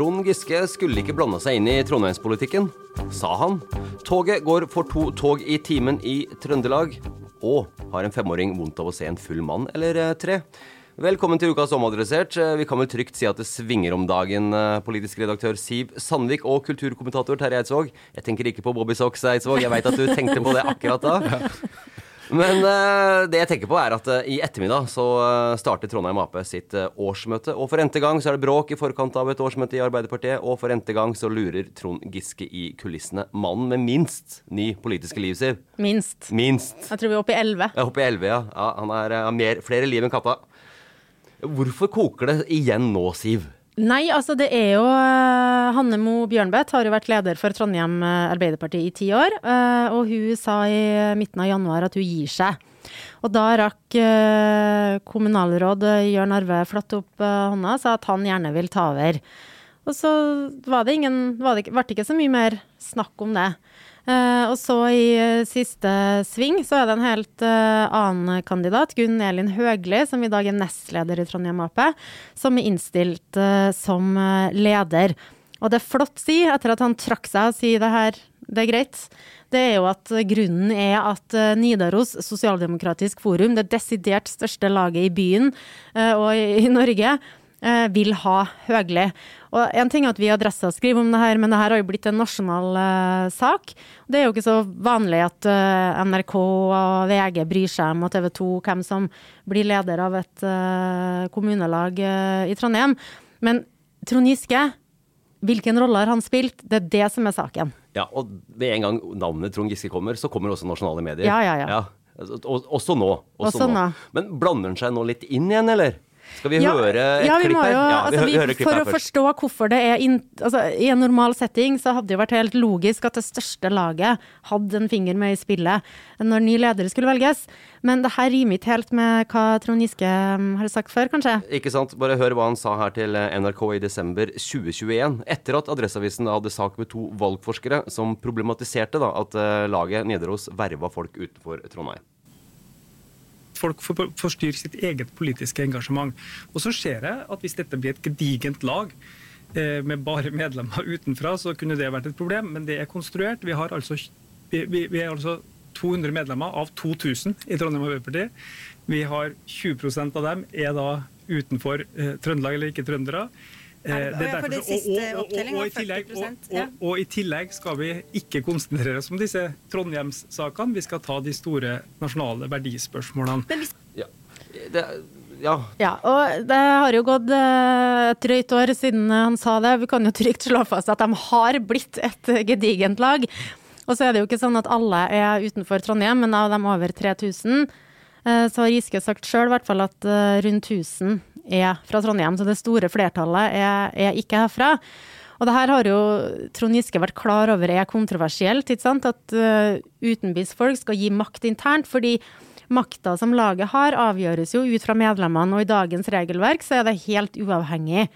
Trond Giske skulle ikke blande seg inn i trondheimspolitikken, sa han. Toget går for to tog i timen i Trøndelag. Og har en femåring vondt av å se en full mann eller eh, tre? Velkommen til ukas Omadressert. Eh, Vi kan vel trygt si at det svinger om dagen, eh, politisk redaktør Siv Sandvik og kulturkommentator Terje Eidsvåg. Jeg tenker ikke på Bobby Socks, Eidsvåg. Jeg veit at du tenkte på det akkurat da. Men uh, det jeg tenker på er at uh, i ettermiddag så uh, starter Trondheim Ap sitt årsmøte. Og for n-te gang så er det bråk i forkant av et årsmøte i Arbeiderpartiet. Og for n-te gang så lurer Trond Giske i kulissene. Mannen med minst ni politiske liv, Siv. Minst. Minst. Jeg tror vi er oppe i elleve. Oppe i elleve, ja. ja. Han er, har flere liv enn katta. Hvorfor koker det igjen nå, Siv? Nei, altså det er jo eh, Hanne Mo Bjørnbeth har jo vært leder for Trondheim eh, Arbeiderparti i ti år. eh, og hun sa i midten av januar at hun gir seg. Og da rakk kommunalråd Jørn Arve flatt opp hånda og sa at han gjerne vil ta over. Og så var det ingen var det, ble det ikke så mye mer snakk om det. Eh, og så i eh, siste sving så er det en helt eh, annen kandidat, Gunn Elin Høgli, som i dag er nestleder i Trondheim Ap, som er innstilt som leder. Og det er flott si, etter at han trakk seg og sier det her, det er greit, det er jo at grunnen er at Nidaros Sosialdemokratisk Forum, det desidert største laget i byen og i, Norge, vil ha Høgli. Og en ting er at vi i Adressa skriver om det her, men det her har jo blitt en nasjonal uh, sak. Det er jo ikke så vanlig at uh, NRK og VG bryr seg om og TV 2 hvem som blir leder av et uh, kommunelag i Trondheim. Men Trond Giske, hvilken rolle har han spilt? Det er det som er saken. Ja, og ved en gang navnet Trond Giske kommer, så kommer også nasjonale medier. Ja, ja, ja. ja. også nå. Også nå. Men blander han seg nå litt inn igjen, eller? Skal vi Ja, høre et ja, vi klipp her? Jo, ja, vi altså, vi, hører klipp for her å forstå hvorfor det er in, altså, I en normal setting så hadde det vært helt logisk at det største laget hadde en finger med i spillet når ny leder skulle velges. Men det her rimer ikke helt med hva Trond Giske um, har sagt før, kanskje. Ikke sant? Bare hør hva han sa her til eh, NRK i desember 2021. Etter at Adresseavisen hadde sak med to valgforskere som problematiserte da at eh, laget Nidaros verva folk utenfor Trondheim. Folk får sitt eget politiske engasjement. Og så ser jeg at hvis dette blir et gedigent lag eh, med bare medlemmer utenfra, så kunne det vært et problem, men det er konstruert. Vi har altså, vi, vi er altså 200 medlemmer av 2000 i Trondheim Arbeiderparti. Vi har 20% av dem er da utenfor eh, Trøndelag eller ikke trøndere. Eh, og- og- og- og i tillegg- og- og- og i tillegg skal vi ikke konsentrere oss om disse Trondheimssakene, vi skal ta de store nasjonale verdispørsmålene. Ja. Det, ja. Ja, og det har jo gått eh, et drøyt år siden han sa det. Vi kan jo trygt slå fast at de har blitt et gedigent lag. Og så er det jo ikke sånn at alle er utenfor Trondheim, men av dem over 3000 eh, så har Giske sagt sjøl at eh, rundt 1000 er fra Trondheim, så det store flertallet er, er ikke herfra. Og det her har jo Trond Giske vært klar over er kontroversielt, ikke sant? at uh, utenbysfolk skal gi makt internt. fordi makta som laget har, avgjøres jo ut fra medlemmene, og i dagens regelverk så er det helt uavhengig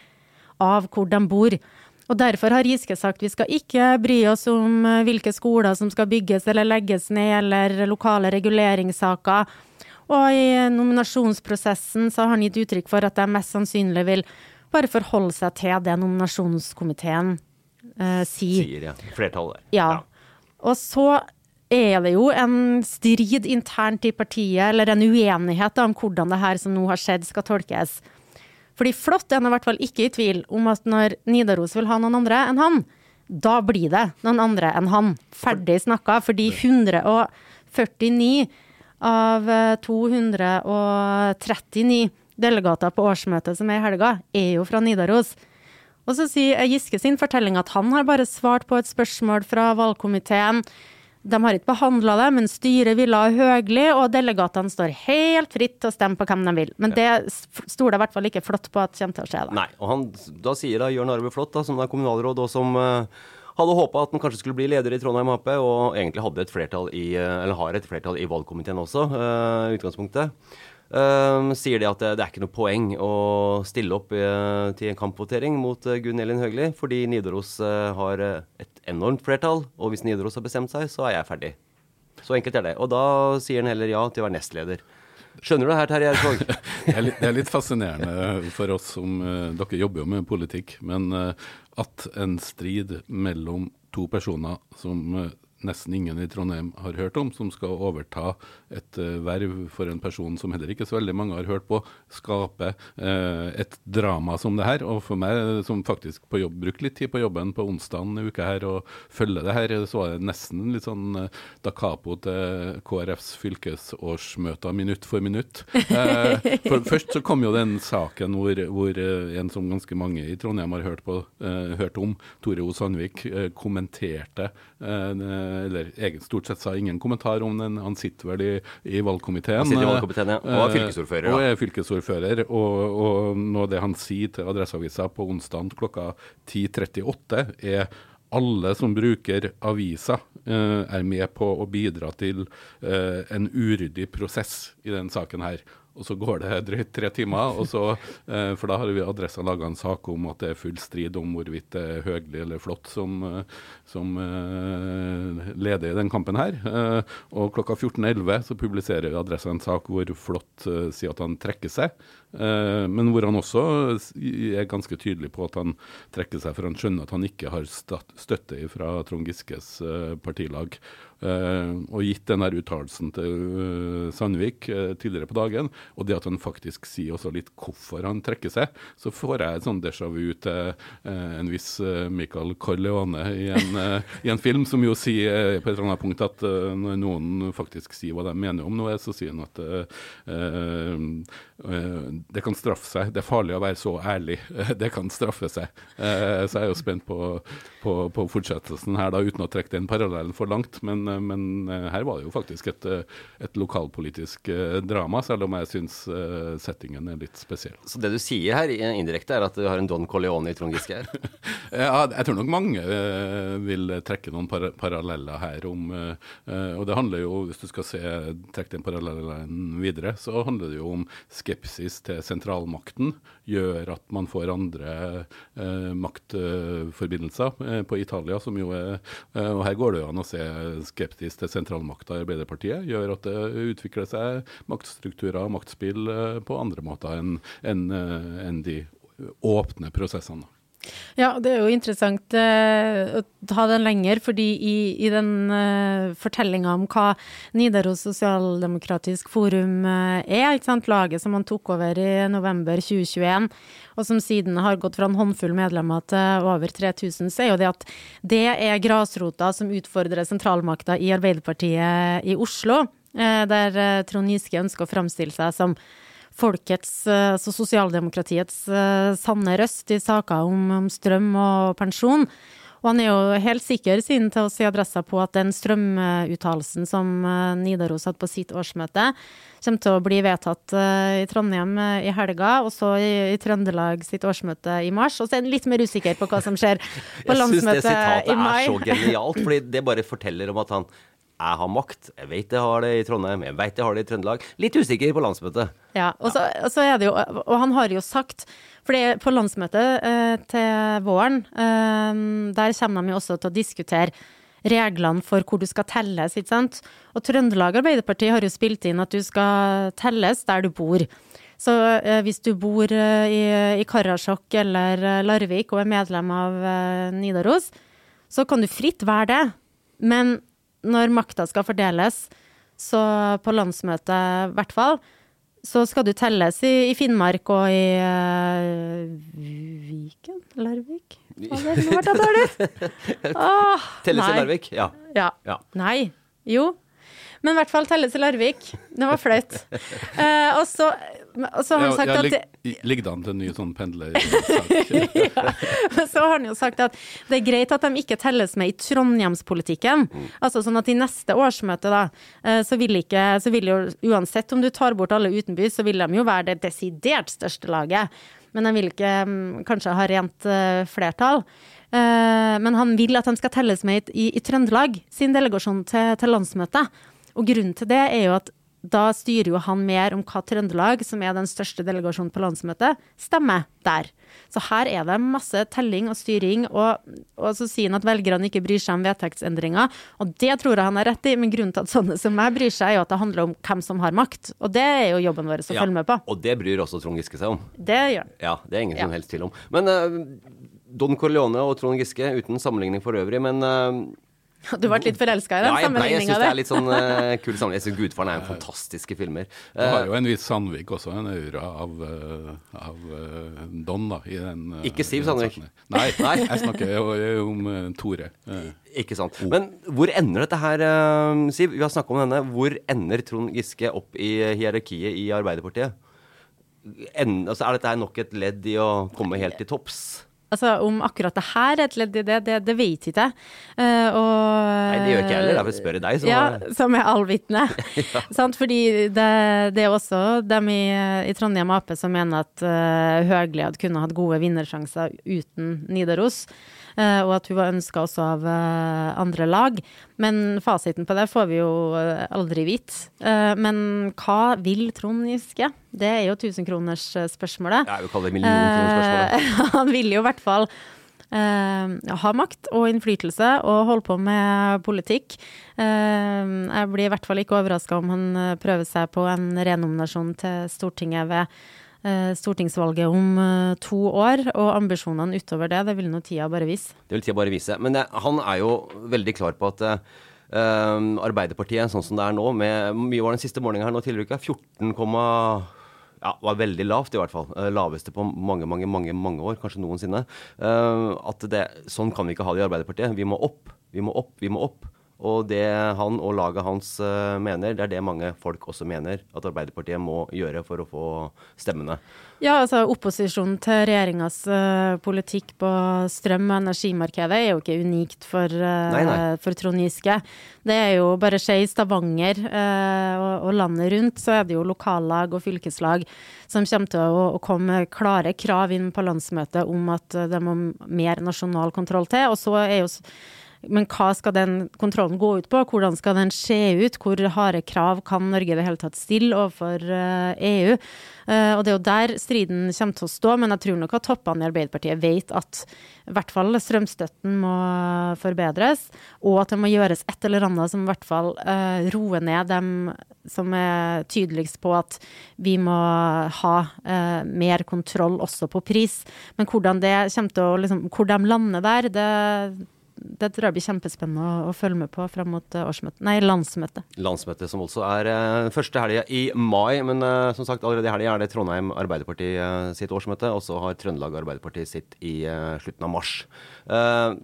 av hvor de bor. Og Derfor har Giske sagt vi skal ikke bry oss om uh, hvilke skoler som skal bygges eller legges ned, eller lokale reguleringssaker. Og i nominasjonsprosessen så har han gitt uttrykk for at de mest sannsynlig vil bare forholde seg til det nominasjonskomiteen eh, sier. Sier, ja. Flertallet. Ja. ja. Og så er det jo en strid internt i partiet, eller en uenighet om hvordan det her som nå har skjedd, skal tolkes. Fordi Flått er i hvert fall ikke i tvil om at når Nidaros vil ha noen andre enn han, da blir det noen andre enn han. Ferdig snakka. Fordi 149 av 239 delegater på årsmøtet som er i helga, er jo fra Nidaros. Og så sier Giske sin fortelling at han har bare svart på et spørsmål fra valgkomiteen. De har ikke behandla det, men styret ville ha Høgli, og delegatene står helt fritt til å stemme på hvem de vil. Men det stoler i hvert fall ikke flott på at kommer til å skje. Da. Nei, og han, da sier da Jørn Arve Flått, som er kommunalråd, og som uh, hadde håpa at han kanskje skulle bli leder i Trondheim Ap, og egentlig hadde et flertall i, uh, eller har et flertall i valgkomiteen også, uh, utgangspunktet. Uh, sier de at det, det, er ikke noe poeng å stille opp uh, til en kampvotering mot uh, Gunn Elin Høgli, fordi Nidaros har et enormt flertall, og hvis Nidaros har bestemt seg, så er jeg ferdig. Så enkelt er det. Og da sier han heller ja til å være nestleder. Skjønner du det her, Terje Eidsvåg? det, er litt fascinerende for oss som Dere jobber jo med politikk, men at en strid mellom to personer som nesten ingen i Trondheim har hørt om, som skal overta et uh, verv for en person som heller ikke så veldig mange har hørt på, skape uh, et drama som det her. Og for meg, som faktisk på jobb, brukte litt tid på jobben på onsdag i uka her og følge det her, så var det nesten litt sånn da capo til KrFs fylkesårsmøter minutt for minutt. for Først så kom jo den saken hvor, hvor en som ganske mange i Trondheim har hørt, på, hørt om, Tore O. Sandvik, kommenterte Eh, eller stort sett sa ingen kommentar om den. Han sitter vel i, i valgkomiteen. Han sitter i valgkomiteen, ja. Og er eh, fylkesordfører. Ja. Og er fylkesordfører. Og, og noe det han sier til Adresseavisa på onsdag klokka 10.38, er alle som bruker avisa, eh, er med på å bidra til en uryddig prosess i denne saken her. Og så går det drøyt tre timer, så, eh, for da har vi Adressa laga en sak om at det er full strid om hvorvidt det er Høgli eller Flått som, eh, som uh, leder i den kampen her. Og klokka 14.11 så publiserer vi Adressa en sak hvor Flått sier at han trekker seg. Men hvor han også er ganske tydelig på at han trekker seg, for han skjønner at han ikke har støtte fra Trond Giskes partilag. Uh, og gitt den uttalelsen til uh, Sandvik uh, tidligere på dagen, og det at han faktisk sier også litt hvorfor han trekker seg, så får jeg et sånn déjà vu til en viss Michael Corleone i en, i en, film, som jo sier på et eller annet punkt at når noen faktisk sier hva de mener om noe, så sier han at det kan straffe seg. Det er farlig å være så ærlig. det kan straffe seg. så jeg er jo spent på, på, på fortsettelsen her, da, uten å trekke den parallellen for langt. men Eh, men eh, her var det jo faktisk et, eh, et lokalpolitisk drama, selv om jeg syns settingen er litt spesiell. Så det du sier her indirekte, er at du har en Don Coleone i Trond Giske her? ja, jeg tror nok mange vil trekke noen par paralleller her om Og det handler jo, hvis du skal se, trekke den parallellen videre, så handler det jo om skepsis til sentralmakten. Gjør at man får andre maktforbindelser på Italia, som jo er Og her går det jo an å se skeptisk til sentralmakta i Arbeiderpartiet, gjør at det utvikler seg maktstrukturer og maktspill eh, på andre måter enn en, en eh, de åpne prosessene. Ja, det er jo interessant uh, å ta den lenger, fordi i, i den uh, fortellinga om hva Nidaros sosialdemokratisk forum uh, er, ikke sant, laget som han tok over i november 2021, og som siden har gått fra en håndfull medlemmer til over 3000, så er jo det at det er grasrota som utfordrer sentralmakta i Arbeiderpartiet i Oslo, der Trond Giske ønsker å framstille seg som folkets, eh, altså sosialdemokratiets, eh, sanne røst i saker om, om strøm og pensjon. Og han er jo helt sikker, siden til oss i Adressa, på at den strømuttalelsen som eh, Nidaros hadde på sitt årsmøte, kommer til å bli vedtatt i Trondheim i helga, og så i, i Trøndelag sitt årsmøte i mars. Og så er han litt mer usikker på hva som skjer på landsmøtet i mai. Jeg syns det sitatet er så genialt, fordi det bare forteller om at han jeg har makt. Jeg vet jeg har det i Trondheim, jeg vet jeg har det i Trøndelag. Litt usikker på landsmøtet. Ja, og så, så er det jo Og han har jo sagt For på landsmøtet eh, til våren, eh, der kommer de jo også til å diskutere reglene for hvor du skal telles, ikke sant. Og Trøndelag Arbeiderparti har jo spilt inn at du skal telles der du bor. Så eh, hvis du bor eh, i, i Karasjok eller eh, Larvik og er medlem av eh, Nidaros, så kan du fritt være det. Men når makta skal fordeles, så på landsmøtet i hvert fall, så skal du telles i, i Finnmark og i uh, Viken? Larvik? Fader, Nå ble jeg dårlig! Åh, Telles i. Larvik? Ja. Ja. Ja. Nei. Jo. Men i hvert fall telles i Larvik. Det var flaut. Uh, og, så, og så har han sagt ja, at Ligger det an til en ny sånn pendlersak? ja. så har han jo sagt at det er greit at de ikke telles med i Trondheimspolitikken. Altså sånn at i neste årsmøte, da, eh, så vil ikke Så vil jo uansett om du tar bort alle utenbys, så vil de jo være det desidert største laget. Men de vil ikke mm, kanskje ha rent eh, flertall. Men han vil at de skal telles med i, i Trøndelag sin delegasjon til, til landsmøtet. Og grunnen til det er jo at da styrer jo han mer om hva Trøndelag, som er den største delegasjonen på landsmøtet, stemmer der. Så her er det masse telling og styring, og, og så sier han at velgerne ikke bryr seg om vedtektsendringer. Og det tror jeg han har rett i, men grunnen til at sånne som meg bryr seg, er jo at det handler om hvem som har makt. Og det er jo jobben vår å Ja. følge med på. Og det bryr også Trond Giske seg om. Det gjør han. Ja, det er ingen Ja. som helst tvil om. Men uh, Don Corleone og Trond Giske, uten sammenligning for øvrig, men eh, Du ble litt forelska i ja, den jeg, ble, jeg sammenligninga syns det er litt sånn uh, kul sammenligning. Jeg synes Gudfaren er en fantastiske filmer. Du har Eh, jo en viss Sandvik også, en aura av, uh, av uh, Don, da. I den, Ikke Siv Sandvik. Nei, Nei. jeg snakker jo om Tore. Ikke sant. Men hvor ender dette her, Siv? Vi har snakka om denne. Hvor ender Trond Giske opp i hierarkiet i Arbeiderpartiet? En, altså, er dette her nok et ledd i å komme helt til topps? Altså, Om akkurat det her er et ledd i det, det, det vet ikke jeg. Uh, og, Nei, det gjør ikke jeg heller. Derfor spør jeg deg. Som ja, som er allvitende. Sant? Fordi det, det er også dem i, i Trondheim Ap som mener at uh, Høgli hadde kunne hatt gode vinnersjanser uten Nidaros. Eh, og at hun var ønska også av eh, andre lag. Men fasiten på det får vi jo eh, aldri vite. Men hva vil Trond Giske? Det er jo tusenkronersspørsmålet. Jeg vil kalle det millionkronersspørsmålet. Han vil jo i hvert fall Uh, ha makt og innflytelse og holde på med politikk. Uh, jeg blir i hvert fall ikke overraska om han prøver seg på en renominasjon til Stortinget ved stortingsvalget om eh, to år. Og ambisjonene utover det, det vil nå tida bare vise. Det vil tida bare vise. Men det, han er jo veldig klar på at uh, Arbeiderpartiet, sånn som det er nå, med mye var den siste målinga her nå tidligere i uka, 14, ja, var veldig lavt i hvert fall. Eh, laveste på mange, mange, mange mange år, kanskje noensinne. Uh, at det, sånn kan vi ikke ha det i Arbeiderpartiet. Vi må opp, vi må opp, vi må opp. Og det han og laget hans eh, mener, det er det mange folk også mener at Arbeiderpartiet må gjøre for å få stemmene. Ja, altså opposisjonen til regjeringas uh, politikk på strøm- og energimarkedet er jo ikke unikt for, uh, Nei, nei. for Trond Giske. Det er jo bare skje i Stavanger uh, og, og landet rundt, så er det jo lokallag og fylkeslag som kommer til å, å komme med klare krav inn på landsmøtet om at det må mer nasjonal kontroll til. Og så er jo men hva skal den kontrollen gå ut på? Hvordan skal den se ut? Hvor harde krav kan Norge i det hele tatt stille overfor eh, EU? Eh, og det er jo der striden kommer til å stå, men jeg tror nok at toppene i Arbeiderpartiet vet at i hvert fall strømstøtten må forbedres, og at det må gjøres et eller annet som i hvert fall eh, roer ned dem som er tydeligst på at vi må ha mer kontroll også på pris. Men hvordan det kommer til å liksom, Hvor de lander der, det det tror jeg blir kjempespennende å, å følge med på frem mot eh, årsmøtet, nei, landsmøtet. Landsmøtet som også er eh, første helga i mai. Men eh, som sagt, allerede i helga er det Trondheim Arbeiderparti eh, sitt årsmøte, og så har Trøndelag Arbeiderparti sitt i eh, slutten av mars. Eh,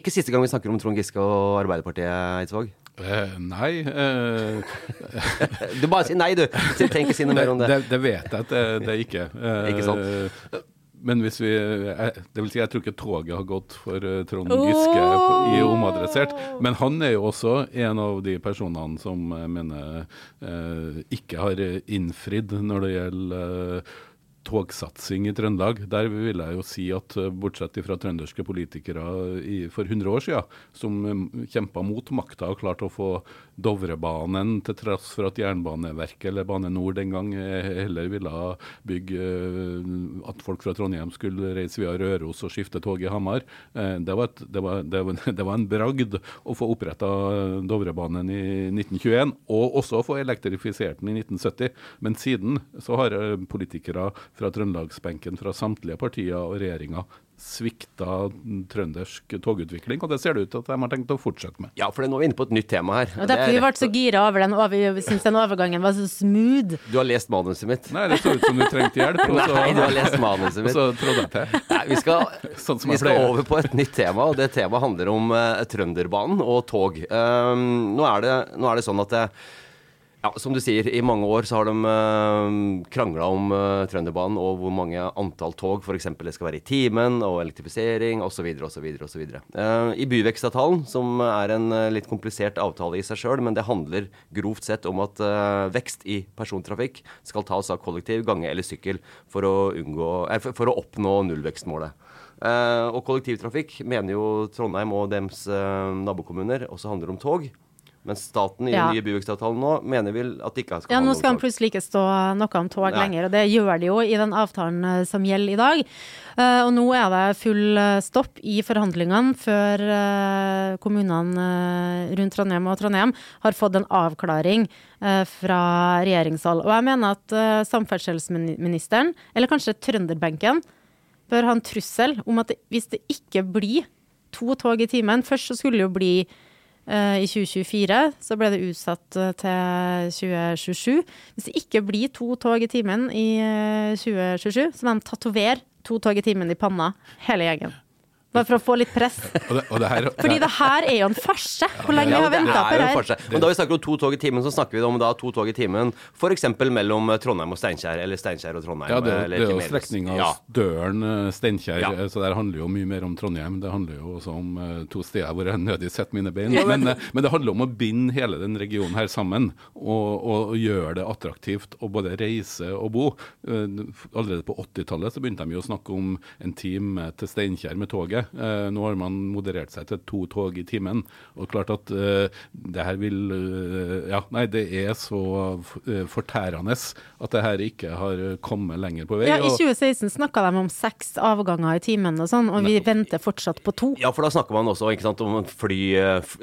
ikke siste gang vi snakker om Trond Giske og Arbeiderpartiet, Eidsvåg. eh, nei eh, Du bare sier nei, du! Trenger ikke si noe mer om det. det, det vet jeg at det, det ikke. Eh, Ikke sant? Men hvis vi jeg, Det vil si, jeg tror ikke toget har gått for uh, Trond Giske oh! i omadressert. Men han er jo også en av de personene som jeg mener eh, ikke har innfridd når det gjelder eh, togsatsing i Trøndelag. Der vil jeg jo si at eh, bortsett fra trønderske politikere i, for 100 år siden, som eh, kjempa mot makta og klarte å få Dovrebanen, til tross for at Jernbaneverket eller Bane Nor den gang eh, heller ville bygge at folk fra Trondheim skulle reise via Røros og skifte tog i Hamar. Det var, et, det, var, det, var, det var, en bragd å få oppretta Dovrebanen i 1921, og også å få elektrifisert den i 1970. Men siden så har politikere fra trøndelagsbenken fra samtlige partier og regjeringa svikta trøndersk togutvikling, og det ser det ut til at de har tenkt å fortsette med. Ja, for nå er vi inne på et nytt tema her. Og Derfor vi ble så gira over den, over, synes den overgangen var så smooth. Du har lest manuset mitt. Nei, det så ut som du trengte hjelp. Og så, Nei, du har lest manuset mitt. Og så trådde jeg til. Nei, vi skal, sånn vi skal over på et nytt tema, og det temaet handler om uh, Trønderbanen og tog. Um, nå, er det, nå, er det, sånn at det, ja, Som du sier, i mange år så har de uh, eh, krangla om uh, Trønderbanen og hvor mange antall tog f.eks. det skal være i timen, og elektrifisering osv. osv. osv. I byvekstavtalen, som er en uh, litt komplisert avtale i seg sjøl, men det handler grovt sett om at uh, vekst i persontrafikk skal tas av kollektiv, gange eller sykkel for å, unngå, for, for å oppnå nullvekstmålet. og kollektivtrafikk mener jo Trondheim og dems nabokommuner også handler om tog. Men staten i ja. den nye byvekstavtalen nå mener vel at det ikke skal ja, handle om tog. Ja, nå skal han plutselig ikke stå noe om tog Nei. lenger, og det gjør de jo i den avtalen eh, som gjelder i dag. Uh, og nå er det full eh, stopp i forhandlingene før kommunene rundt Trondheim og Trondheim har fått en avklaring fra regjeringshold. Og jeg mener at samferdselsministeren, eller kanskje trønderbenken, bør ha en trussel om at hvis det ikke blir to tog i timen Først så skulle det jo bli Eh, I 2024 så ble det utsatt eh, til 2027. Hvis det ikke blir to tog i timen i 2027, eh, så må de tatovere to tog i timen i panna, hele gjengen. Bare for å få litt press. og det, og det her, Fordi det her er jo en farse. Hvor lenge ja, vi har venta på det her. Men da vi snakker om to tog i timen, så snakker vi om da to tog i timen f.eks. mellom Trondheim og Steinkjer, eller Steinkjer og Trondheim. Ja, det, det er jo strekninga ja. Døren-Steinkjer, ja. så der handler jo mye mer om Trondheim. Det handler jo også om to steder hvor jeg nødig setter mine bein. Men, men, det handler om å binde hele den regionen her sammen, og, og, gjøre det attraktivt å både reise og bo. Allerede på 80-tallet begynte de jo å snakke om en time til Steinkjer med toget. Uh, nå har man moderert seg til to tog i timen. Og klart at eh, det her vil uh, Ja, nei, det er så fortærende at det her ikke har kommet lenger på vei. Ja, I 2016 snakka de om seks avganger i timen og sånn, og vi venter fortsatt på to. Ja, for da snakker man også sant, om fly,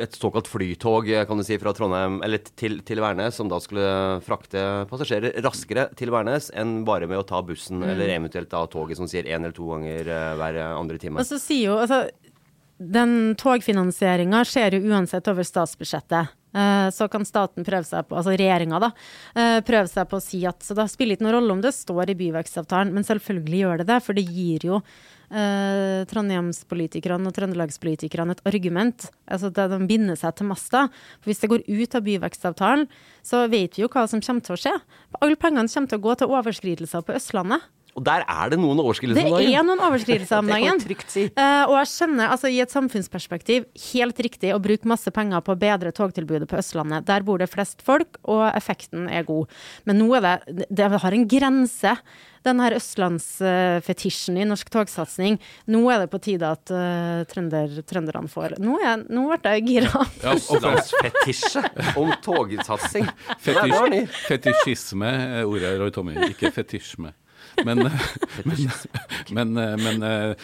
et såkalt flytog kan du si, fra Trondheim eller til, til Værnes, som da skulle frakte passasjerer raskere til Værnes enn bare med å ta bussen mm. eller eventuelt da toget som sier én eller to ganger hver andre time. Og så sier jo, altså, den togfinansieringa skjer jo uansett over statsbudsjettet. Eh, så kan staten prøve seg på, altså regjeringa da, eh, prøve seg på å si at så det spiller ikke noen rolle om det står i byvekstavtalen, men selvfølgelig gjør det det. For det gir jo eh, trondheimspolitikerne og trøndelagspolitikerne et argument. Altså det de binder seg til masta. For hvis det går ut av byvekstavtalen, så vet vi jo hva som kommer til å skje. Alle pengene kommer til å gå til overskridelser på Østlandet. Og der er det noen overskridelser om dagen. Det er noen overskridelser om dagen. trygt si. Uh, og jeg skjønner, altså i et samfunnsperspektiv, helt riktig å bruke masse penger på å bedre togtilbudet på Østlandet. Der bor det flest folk, og effekten er god. Men nå er det Det har en grense, den her østlandsfetisjen i norsk togsatsing. Nå er det på tide at uh, trønder, trønderne får Nå, er, nå ble jeg gira. Ja, Østlandsfetisje om togsatsing. Fetisj, fetisjisme er ordet, Roy Tommy, ikke fetisjme. Men, men, men, uh,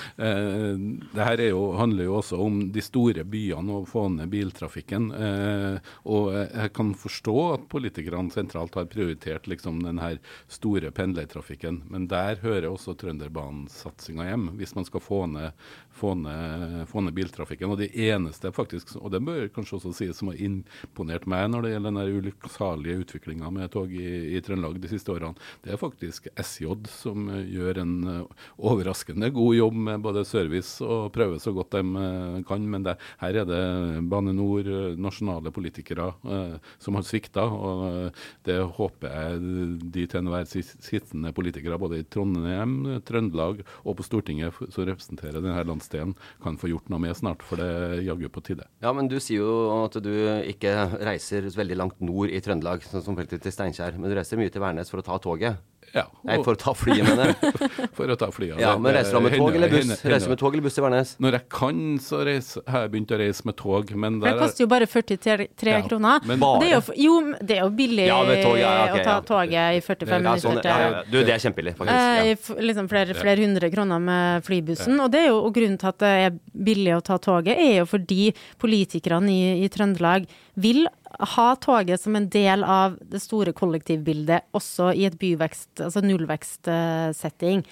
det her jo, handler jo også om de store byene og få ned biltrafikken. Uh, og jeg kan forstå at politikerne sentralt har prioritert liksom den her store pendlertrafikken, men der hører også Trønderbanen-satsinga hjem, hvis man skal få ned, få, ned, få ned, biltrafikken. Og det eneste faktisk, og det bør kanskje også sies som har imponert meg når det gjelder den ulykksalige utviklinga med tog i, i Trøndelag de siste årene, det er faktisk SJ som eh, gjør en eh, overraskende god jobb med både service og prøver så godt de eh, kan. Men det, her er det Bane Nor, nasjonale politikere, som har svikta. Og det håper jeg de til enhver sittende politikere både i Trondheim, Trøndelag og på Stortinget som representerer denne landsdelen, kan få gjort noe med snart, for det er jaggu på tide. Ja, men du sier jo at du ikke reiser veldig langt nord i Trøndelag, sånn som f.eks. til Steinkjer. Men du reiser mye til Værnes for å ta toget. Ja, Nei, for å ta flyet, mener jeg. for å ta flyet. Ja, men reiser du med tog eller buss? Reiser med tog eller buss til Værnes? Når jeg kan, så reiser, har jeg begynt å reise med tog, men der det er- koster jo bare 43 Ja, kroner. men Og det er jo, jo, det er jo billig Ja, tog, ja, okay, å ta ja. toget i 45 Ja, minutter sånn, til ja, ja. Du, det er kjempebillig, faktisk. Eh, liksom flere, flere hundre kroner med flybussen. Og det er jo og grunnen til at det er billig å ta toget, er jo fordi politikerne i, i Trøndelag vil ha toget som en del av det store kollektivbildet, også i et byvekst, altså nullvekstsetting.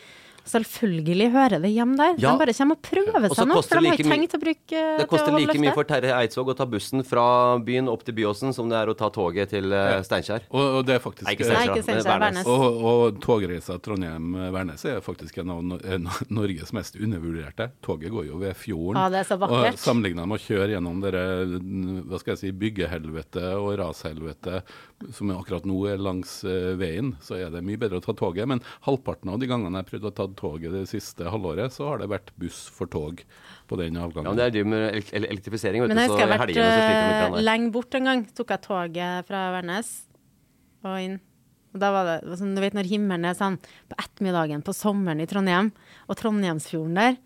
Selvfølgelig hører det hjem der. Ja. De bare kommer og prøver seg nå, for de har ikke tenkt å bruke Det til koster like mye for Terje Eidsvåg å ta bussen fra byen opp til Byåsen som det er å ta toget til eh, Steinkjer. Og, og det er faktisk Nei, ikke Steinkjer, ikke da, Steinkjer, Værnes. Værnes. Og, og togreisa Trondheim-Værnes er faktisk en av no- en av Norges mest undervurderte. Toget går jo ved fjorden. Ja, det er så vakkert. Og Sammenligna med å kjøre gjennom dere, hva skal jeg si, byggehelvete og rashelvete som akkurat nå er langs eh, veien, så er det mye bedre å ta toget. Men halvparten av de gangene jeg har prøvd å ta toget det siste halvåret, så har det vært buss for tog på den Ja, men det er dyrt med el ele- elektrifisering, vet Men jeg husker jeg har vært eh, lenge bort en gang. Tok jeg toget fra Værnes og inn. Og da var det, sånn, Du vet når himmelen er sånn på ettermiddagen på sommeren i Trondheim, og Trondheimsfjorden der.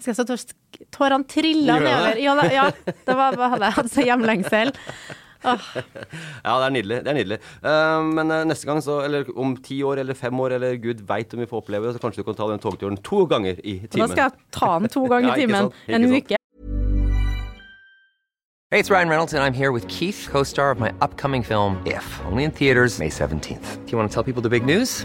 Skal jeg så Tårene trilla nedover. Ja, da, ja, det var, hadde jeg hatt så hjemlengsel. Åh, Ja, det er nydelig. det er nydelig. Uh, men uh, neste gang, så, eller om ti år eller fem år, eller gud veit om vi får oppleve det, så kanskje du kan ta den togturen to ganger i timen. da skal jeg ta den to ganger i timen. ja, En uke. Hey, it's Ryan Reynolds, and I'm here with Keith, co star of my upcoming film, If, only in theaters, May 17th. Do you want to tell people the big news?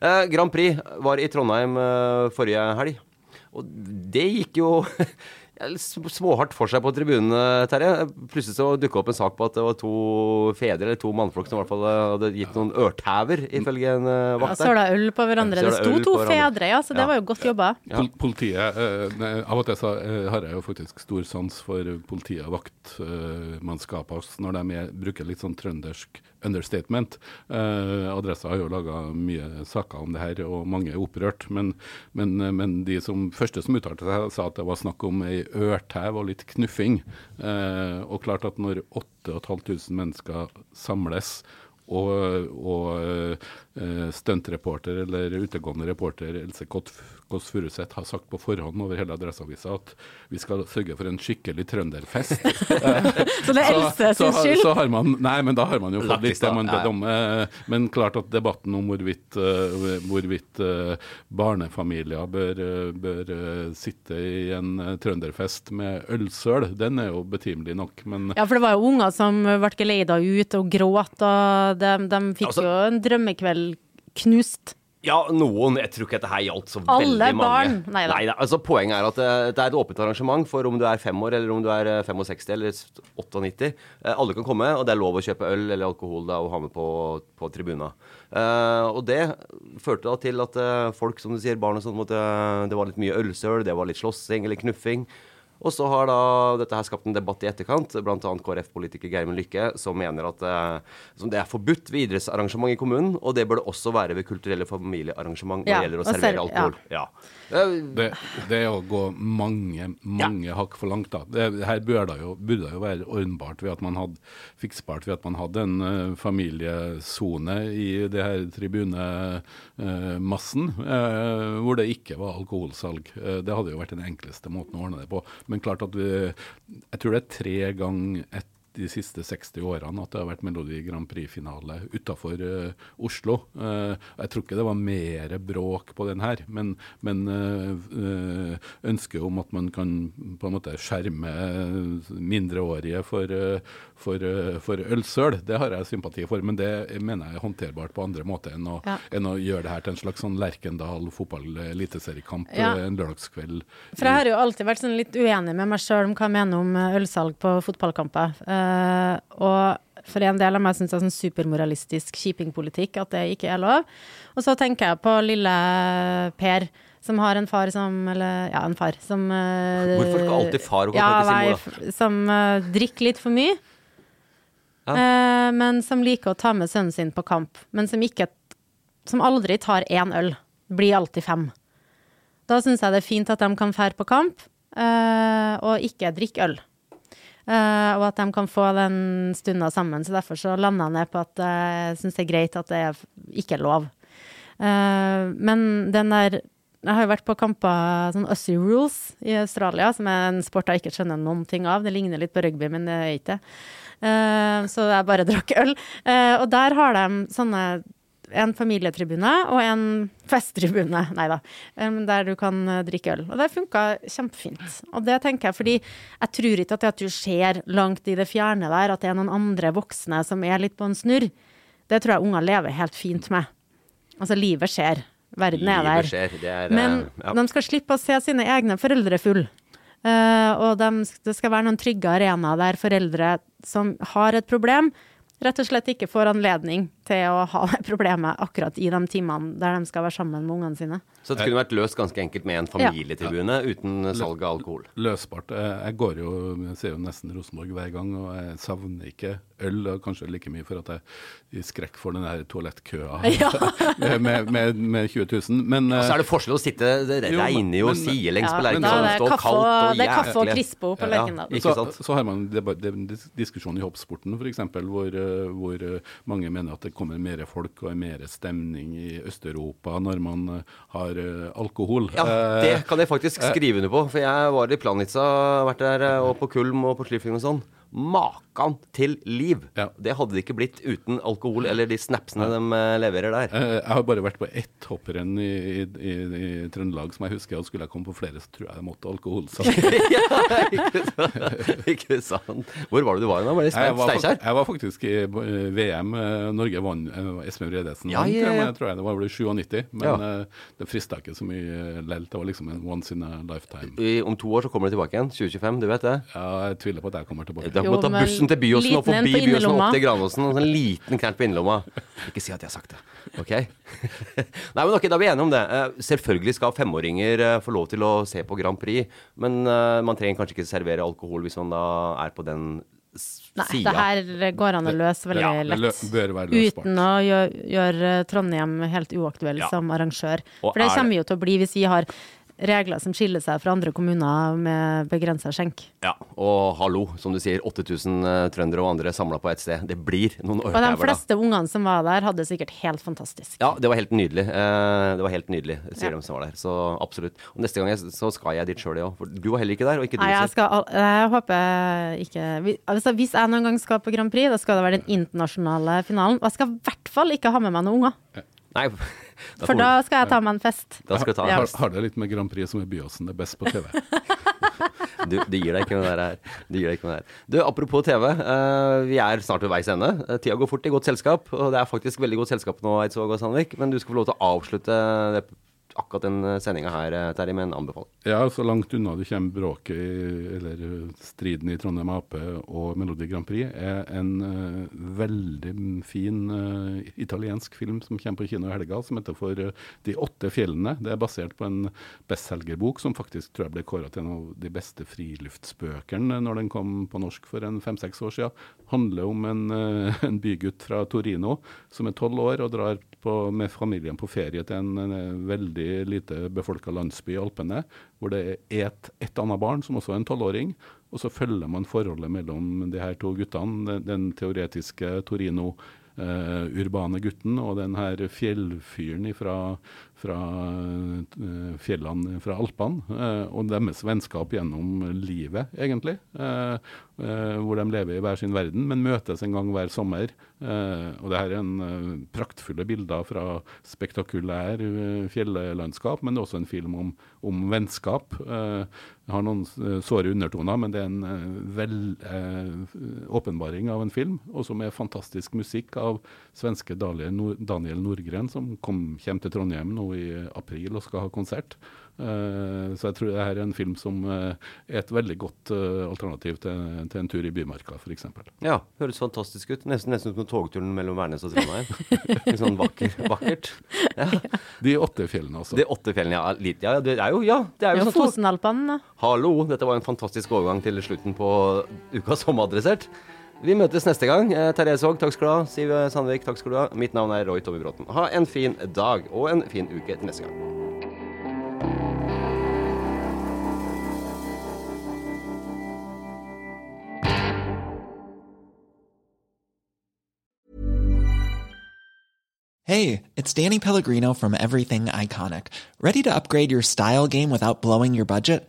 Eh, Grand Prix var i Trondheim eh, forrige helg. Og det gikk jo småhardt for seg på tribunene, Terje. Plutselig så dukka opp en sak på at det var to fedre, eller to mannfolk, som i hvert fall eh, hadde gitt noen ørthever, ifølge en Ja, vakt. Søla øl på hverandre. Ja, Det sto to fedre, ja, så det Ja. var jo godt jobba. Ja. Pol politiet eh, nei, Av og til så eh, har jeg jo faktisk stor sans for politiet og vaktmannskapene når de er, bruker litt sånn trøndersk understatement. Eh, Adressa har jo laga mye saker om det her, og mange er opprørt. Men, men, eh, men de som første som uttalte seg, sa at det var snakk om ei ørtæv og litt knuffing. Eh, og klart at når 8500 mennesker samles og, og uh, stuntreporter eller utegående reporter Else Kåss Kåss Furuseth har sagt på forhånd over hele Adresseavisa at vi skal sørge for en skikkelig trønderfest. Så det er Else sin skyld. så har man Nei, men da har man jo fått litt det man ja. om. eh, Men klart at debatten om hvorvidt, eh, hvorvidt eh, barnefamilier bør, eh, bør sitte i en trønderfest med ølsøl, den er jo betimelig nok. Men Ja, for det var jo unger som ble geleida ut og gråt, og de, de fikk Altså- jo en drømmekveld knust. Ja, noen. Jeg tror ikke dette her gjaldt så Alle veldig mange. Alle barn. Neida. Neida, altså Poenget er at eh, det er et åpent arrangement for om du er fem år, eller om du er eh, 65 eller 98. Eh, alle kan komme, og det er lov å kjøpe øl eller alkohol da, og ha med på, på tribuna. Uh, og det førte da til at eh, folk, som du sier, barn og sånn, måtte, det var litt mye ølsøl, det var litt slåssing eller knuffing. Og så har da dette her skapt en debatt i etterkant, bl.a. KrF-politiker Geirmund Lykke, som mener at eh, som det er forbudt ved idrettsarrangement i kommunen, og det bør det også være ved kulturelle familiearrangement når Ja, det gjelder å servere alkohol. Ja. Eh, Det, det er å gå mange, mange hakk for langt, da. Det, her burde jo, burde jo være ordnbart ved at man hadde fiksbart ved at man hadde en uh, familiesone i det her tribunemassen, eh, hvor det ikke var alkoholsalg. Eh, det hadde jo vært den enkleste måten å ordne det på. Men klart at vi Jeg tror det er tre ganger et de siste 60 årene at det har vært Melodi Grand Prix-finale utafor Oslo. Uh, jeg tror ikke det var mer bråk på den her, men, men uh, eh, ønsket om at man kan på en måte skjerme mindreårige for, eh, for, eh, for ølsøl, det har jeg sympati for. Men det mener jeg er håndterbart på andre måter enn å, Ja. enn å gjøre det her til en slags sånn Lerkendal fotball-eliteseriekamp Ja. eh, en lørdagskveld. For jeg har jo alltid vært sånn litt uenig med meg sjøl om hva jeg mener om eh, ølsalg på fotballkamper. Eh, og for en del av meg syns det er sånn supermoralistisk kjipingpolitikk at det ikke er lov. Og så tenker jeg på lille Per. Som har en far som Eller ja, en far som eh, Hvorfor skal alltid far gå ja, til si mor, da? Som uh, drikker litt for mye. Ja. Men som liker å ta med sønnen sin på kamp. Men som ikke Som aldri tar én øl. Blir alltid fem. Da syns jeg det er fint at de kan fære på kamp, og ikke drikke øl. Eh, og at de kan få den stunda sammen. Så derfor så landa jeg ned på at jeg syns det er greit at det er ikke lov. Eh, men den der Jeg har jo vært på kamper sånn Aussie Rules i Australia, som er en sport jeg ikke skjønner noen ting av. Det ligner litt på rugby, men det er ikke det. Uh, så jeg bare drakk øl. Uh, og der har de sånne en familietribune og en festtribune, nei da, der du kan eh, drikke øl. Og det funka kjempefint. Og det tenker jeg fordi jeg tror ikke at det at du ser langt i det fjerne der, at det er noen andre voksne som er litt på en snurr, det tror jeg unger lever helt fint med. Altså, livet skjer. Verden er der. Skjer. Det er, eh, Men ja. de skal slippe å se sine egne foreldre full. Uh, og de, det skal være noen trygge arenaer der foreldre som har et problem, rett og slett ikke får anledning til å ha det problemet akkurat i de timene der de skal være sammen med ungene sine. Så det kunne vært løst ganske enkelt med en familietribune uten salg av alkohol. løsbart. Eh, Jeg går jo, jeg ser jo nesten Rosenborg hver gang, og jeg savner ikke øl. og Kanskje like mye for at jeg i skrekk for den der toalettkøa med, med, med 20 000. Men Og så eh, er det forskjell å sitte Det jo men- sidelengs Ja, på da er det Stå kaffe kaldt og- og det er kaffe og krispo Crispo på Ja, Lerkendal. Ikke så, sant? så har man det, det, det, diskusjonen i hoppsporten f.eks., hvor, eh, hvor eh, mange mener at det kommer mer folk og er mer stemning i Øst-Europa når man eh, har eh, alkohol. Ja, Eh, det kan jeg faktisk skrive under på. For jeg var i Planica, vært der eh, og på Kulm og på Sliffing og sånn. Makan til liv! Ja. Det hadde det ikke blitt uten alkohol eller de snapsene de eh, leverer der. Eh, Jeg har bare vært på ett hopprenn i, i, i, i Trøndelag som jeg husker, og skulle jeg komme på flere, så tror jeg jeg måtte alkohol ja, ikke sant? ikke sant? Hvor var det du var da? Var det Jeg var, jeg var faktisk i VM. eh, Norge vant. Espen Bredesen Ja, vant, ja, ja. jeg tror jeg det var vel i 97. Men Ja. det frista ikke så mye lell. Det var liksom en once in a lifetime. Om to år så kommer det tilbake igjen. 2025, du vet det? Ja, jeg tviler på at jeg kommer tilbake. Da Jo, må ta bussen til Byåsen og forbi Byåsen og opp til Granåsen. Og så en liten knert på innerlomma. Ikke si at jeg har sagt det. Ok? Nei, men ok, Da er vi enige om det. Eh, Selvfølgelig skal femåringer eh, få lov til å se på Grand Prix, men eh, man trenger kanskje ikke servere alkohol hvis man da er på den Nei, sida. det her går an å løse veldig Ja, lett. bør være løsbart. Uten å gjøre, gjøre Trondheim helt uaktuell Ja. som arrangør. Og For det- kommer jo til å bli hvis vi har regler som skiller seg fra andre kommuner med begrensa skjenk. Ja, og hallo, som du sier, 8000 eh, trøndere og andre samla på ett sted. Det blir noen Og de ørtauer, da. fleste ungene som var der, hadde det sikkert helt fantastisk. Ja, det var helt nydelig. Eh, det var helt nydelig, sier Ja. de som var der. Så absolutt. Og neste gang jeg, så skal jeg dit sjøl, jeg òg. For du var heller ikke der, og ikke du, Nei, jeg, skal, jeg håper ikke altså, Hvis jeg noen gang skal på Grand Prix, da skal det være den internasjonale finalen. Og jeg skal i hvert fall ikke ha med meg noen unger. Nei, For da skal jeg ta meg en fest. Da skal du ta Ja. Har, har det litt med Grand Prix som er Byåsen er best på TV? Du, du, gir deg ikke med det her. Du gir deg ikke med det her. Du, apropos TV. Uh, vi er snart ved veis ende. Eh, tida går fort i godt selskap, og det er faktisk veldig godt selskap nå, Eidsvåg og Sandvik. Men du skal få lov til å avslutte det, akkurat den sendinga her, eh, Terje, med en anbefaling. Ja, så langt unna det kommer bråket eller striden i Trondheim Ap og Melodi Grand Prix, er en uh, veldig fin uh, italiensk film som kommer på kino i helga, som heter For de åtte fjellene. Det er basert på en bestselgerbok som faktisk tror jeg ble kåra til en av de beste friluftsbøkene når den kom på norsk for en fem-seks år siden. Handler om en, uh, en bygutt fra Torino som er tolv år og drar på, med familien på ferie til en, en veldig lite befolka landsby i Alpene, hvor det er et, et annet barn, som også er en tolvåring. Og så følger man forholdet mellom de her to guttene, den, den teoretiske Torino eh, urbane gutten og den her fjellfyren fra, fra eh, fjellene fra Alpene. eh, og deres vennskap gjennom livet, egentlig. eh, hvor de lever i hver sin verden, men møtes en gang hver sommer. Og det her er en praktfulle bilder fra spektakulær fjellandskap, men det er også en film om, om vennskap. Det har noen såre undertoner, men det er en vel åpenbaring av en film, også med fantastisk musikk av svenske Daniel Nordgren, som kom, kommer til Trondheim nå i april og skal ha konsert. Eh, så jeg tror det her er en film som eh, er et veldig godt eh, alternativ til, til en tur i Bymarka, f.eks. Ja, høres fantastisk ut. Nesten, nesten som togturen mellom Værnes og Trondheim. Litt sånn vakker, vakkert. Ja. De åtte fjellene, altså. De åtte fjellene, ja. Litt, ja, det er jo, ja, det er jo jo sånn Fosenalpene. Hallo, dette var en fantastisk overgang til slutten på uka som adressert. Vi møtes neste gang. Eh, Therese Haag, takk skal du ha. Siv Sandvik, takk skal du ha. Mitt navn er Roy Tommy Bråten. Ha en fin dag og en fin uke til neste gang. Hey, it's Danny Pellegrino from Everything Iconic. Ready to upgrade your style game without blowing your budget?